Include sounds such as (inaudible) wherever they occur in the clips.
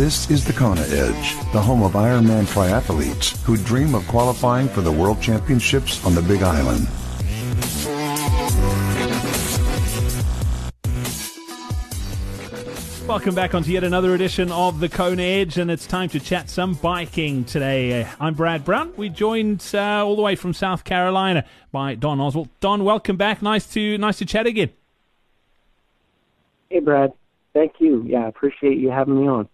This is the Kona Edge, the home of Ironman triathletes who dream of qualifying for the World Championships on the Big Island. Welcome back onto yet another edition of the Kona Edge, and it's time to chat some biking today. I'm Brad Brown. We joined uh, all the way from South Carolina by Don Oswald. Don, welcome back. Nice to nice to chat again. Hey, Brad. Thank you. Yeah, I appreciate you having me on.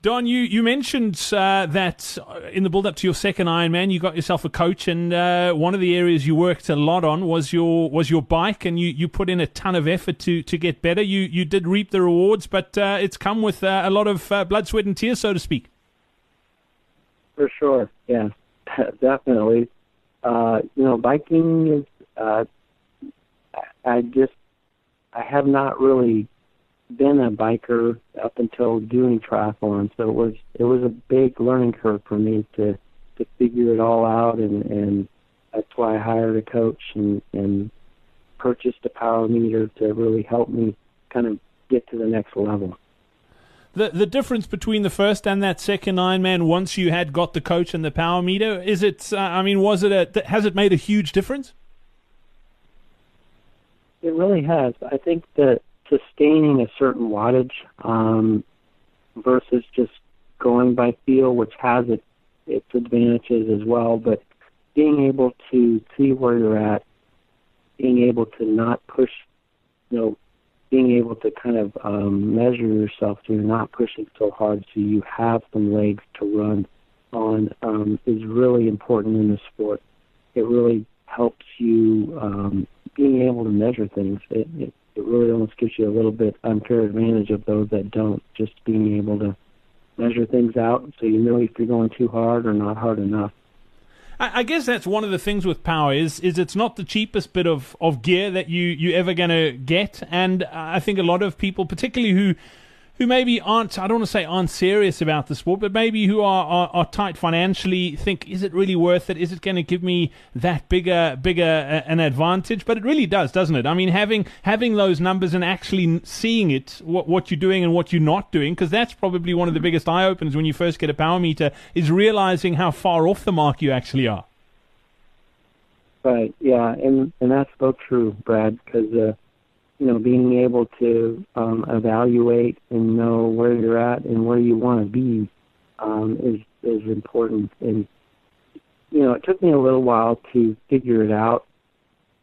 Don, you, you mentioned uh, that in the build up to your second Ironman, you got yourself a coach, and uh, one of the areas you worked a lot on was your was your bike, and you, you put in a ton of effort to, to get better. You you did reap the rewards, but uh, it's come with uh, a lot of uh, blood, sweat, and tears, so to speak. For sure, yeah, (laughs) definitely. Uh, you know, biking is. I just I have not really been a biker up until doing triathlon, so it was it was a big learning curve for me to to figure it all out, and and that's why I hired a coach and and purchased a power meter to really help me kind of get to the next level. The the difference between the first and that second Ironman, once you had got the coach and the power meter, is it? Uh, I mean, was it a? Has it made a huge difference? It really has. I think that sustaining a certain wattage um, versus just going by feel, which has its, its advantages as well. But being able to see where you're at, being able to not push, you know, being able to kind of um, measure yourself so you're not pushing so hard so you have some legs to run on um, is really important in the sport. It really helps you um, being able to measure things. It, it it really almost gives you a little bit unfair advantage of those that don't. Just being able to measure things out so you know if you're going too hard or not hard enough. I guess that's one of the things with power is is it's not the cheapest bit of, of gear that you you ever going to get, and I think a lot of people, particularly who who maybe aren't, I don't want to say aren't serious about the sport, but maybe who are, are, are tight financially, think, is it really worth it? Is it going to give me that bigger, bigger uh, an advantage? But it really does, doesn't it? I mean, having, having those numbers and actually seeing it, what, what you're doing and what you're not doing, because that's probably one of the biggest eye openers when you first get a power meter, is realizing how far off the mark you actually are. Right, yeah, and, and that's so true, Brad, because, uh, you know, being able to um, evaluate and know where you're at and where you want to be um, is is important. And you know, it took me a little while to figure it out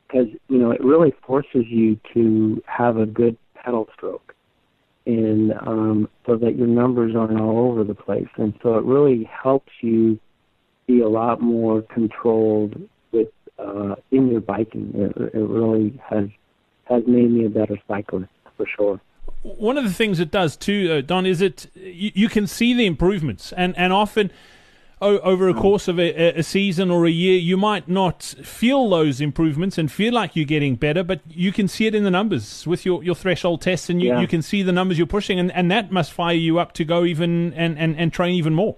because you know it really forces you to have a good pedal stroke, and um, so that your numbers aren't all over the place. And so it really helps you be a lot more controlled with uh, in your biking. It, it really has has made me a better cyclist for sure. One of the things it does too, uh, Don, is it you, you, can see the improvements, and and often over a mm. course of a, a, season or a year, you might not feel those improvements and feel like you're getting better, but you can see it in the numbers with your, your threshold tests, and you, yeah. you can see the numbers you're pushing, and, and that must fire you up to go even and, and, and train even more.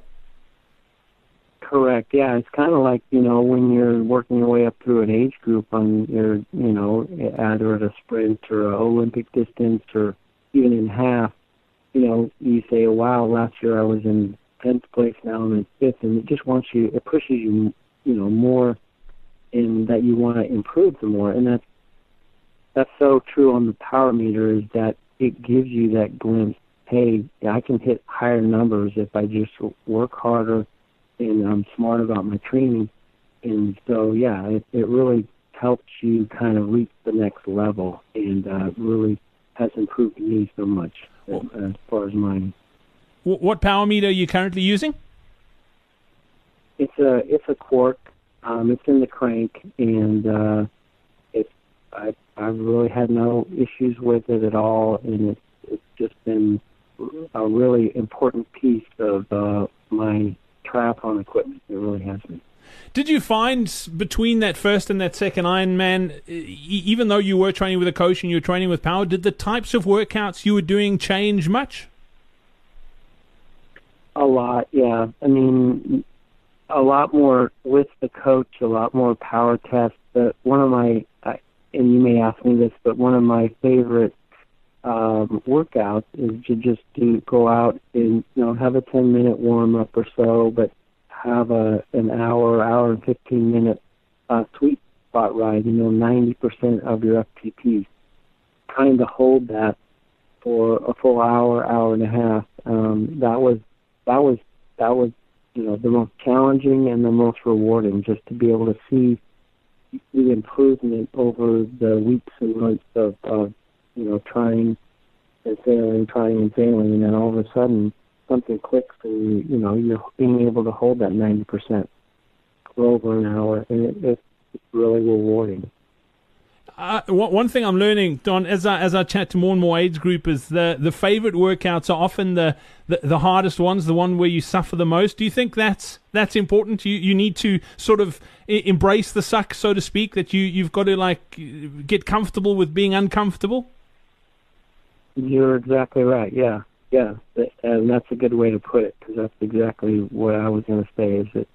Correct. Yeah, it's kind of like you know when you're working your way up through an age group on your you know either at a sprint or a Olympic distance or even in half. You know, you say, "Wow, last year I was in tenth place, now I'm in fifth, and it just wants you. It pushes you, you know, more in that you want to improve the more, and that's that's so true on the power meter is that it gives you that glimpse. Hey, I can hit higher numbers if I just work harder and I'm smart about my training. And so, yeah, it, it really helps you kind of reach the next level and uh, really has improved me so much as, as far as mine. What power meter are you currently using? It's a it's a Quarq. Um, it's in the crank, and uh, it's I I've really had no issues with it at all, and it's it's just been a really important piece of uh, my triathlon equipment. It really has been. Did you find between that first and that second Ironman, even though you were training with a coach and you were training with power, did the types of workouts you were doing change much? A lot, yeah. I mean, a lot more with the coach, a lot more power tests. But one of my, and you may ask me this, but one of my favorite um, workouts is to just do go out and you know have a 10 minute warm up or so, but have a an hour, hour and 15 minute uh, sweet spot ride. You know, 90% of your FTP. Kind of hold that for a full hour, hour and a half. Um, that was that was that was you know the most challenging and the most rewarding, just to be able to see the improvement over the weeks and months of, of you know trying and failing, trying and failing, and then all of a sudden something clicks and you know you're being able to hold that ninety percent for over an hour, and it, it's really rewarding uh, one thing I'm learning, Don, as I as I chat to more and more age groupers, the the favorite workouts are often the, the, the hardest ones, the one where you suffer the most. Do you think that's that's important? You you need to sort of embrace the suck, so to speak. That you you've got to like get comfortable with being uncomfortable. You're exactly right. Yeah, yeah, and that's a good way to put it because that's exactly what I was going to say. Is that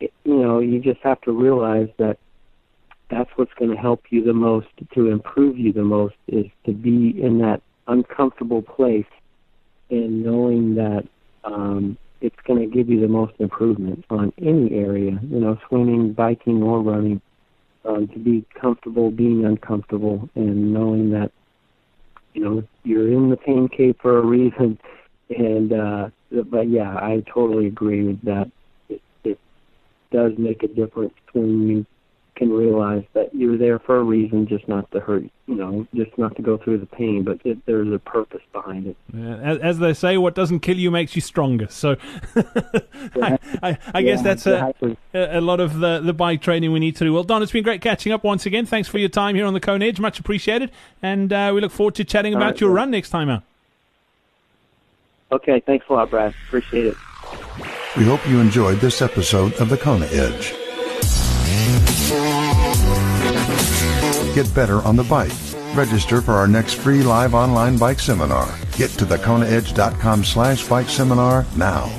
it, you know you just have to realize that that's what's going to help you the most to improve you the most is to be in that uncomfortable place and knowing that um, it's going to give you the most improvement on any area, you know, swimming, biking, or running. Um, to be comfortable being uncomfortable and knowing that you know you're in the pain cave for a reason. And uh, but yeah, I totally agree with that. It, it does make a difference when you can realize that you're there for a reason, just not to hurt, you know, just not to go through the pain, but it, there's a purpose behind it. Yeah, as, as, they say, what doesn't kill you makes you stronger. So (laughs) I, I, I, guess that's exactly. a, a lot of the, the bike training we need to do. Well, Don, it's been great catching up once again. Thanks for your time here on the Kona Edge. Much appreciated. And uh, we look forward to chatting about right, your run next time out. Okay, thanks a lot, Brad. Appreciate it. We hope you enjoyed this episode of the Kona Edge. Get better on the bike. Register for our next free live online bike seminar. Get to thekonaedge.com slash bike seminar now.